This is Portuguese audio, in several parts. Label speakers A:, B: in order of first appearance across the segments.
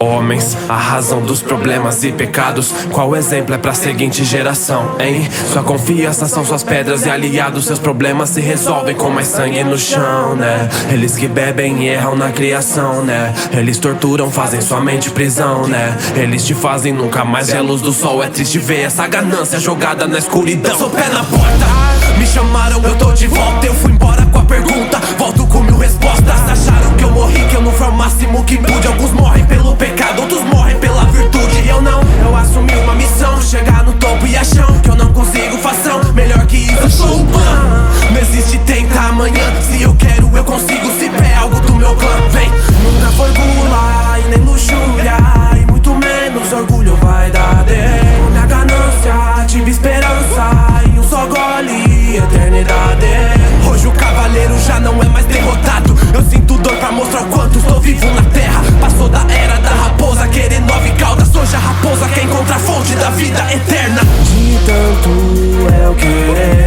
A: Homens, a razão dos problemas e pecados. Qual exemplo é pra seguinte geração, hein? Sua confiança são suas pedras e aliados. Seus problemas se resolvem com mais sangue no chão, né? Eles que bebem e erram na criação, né? Eles torturam, fazem sua mente prisão, né? Eles te fazem nunca mais ver a luz do sol. É triste ver essa ganância jogada na escuridão. Eu sou pé na porta, me chamaram, eu tô de volta. Eu fui embora com a pergunta, eu consigo. Se pé algo do meu clã, vem. Nunca foi gula e nem luxúria. E muito menos orgulho vai dar dentro. Minha ganância, tive esperança. E um só gole, eternidade. Hoje o cavaleiro já não é mais derrotado. Eu sinto dor pra mostrar o quanto estou vivo na terra. Passou da era da raposa, querer nove caudas. Hoje a raposa quer encontrar a fonte da vida eterna. De tanto eu querer,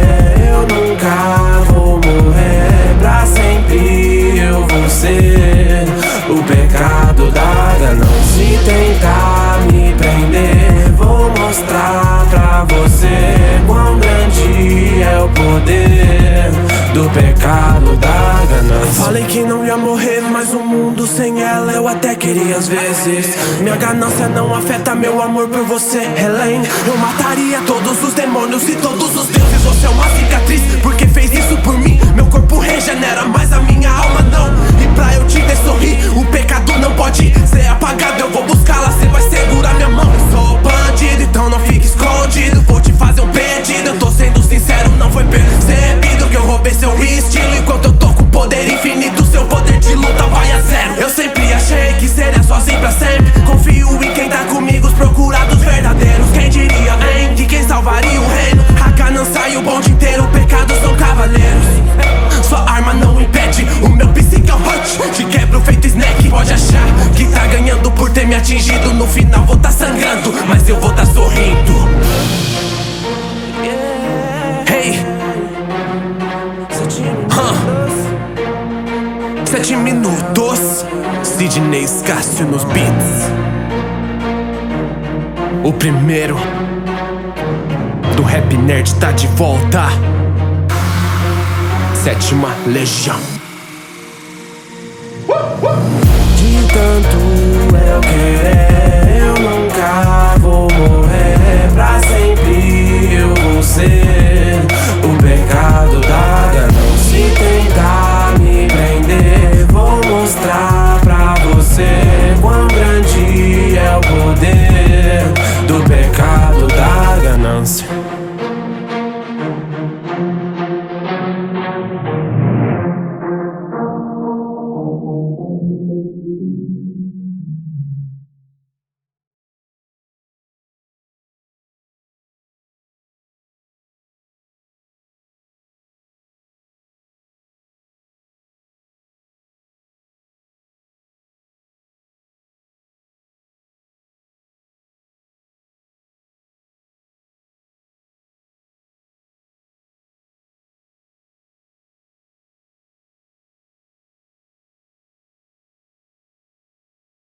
A: o pecado da ganância. Se tentar me prender, vou mostrar pra você quão grande é o poder do pecado da ganância. Falei que não ia morrer, mas o mundo sem ela eu até queria às vezes. Minha ganância não afeta meu amor por você, Helen. Eu mataria todos os demônios e todos os deuses. Você é uma cicatriz, porque fez isso por mim. Meu corpo regenera, mas me atingido. No final vou tá sangrando, mas eu vou tá sorrindo. Hey! Huh. Sete minutos. Sidney Scácio nos beats. O primeiro do Rap Nerd tá de volta. Sétima Legião.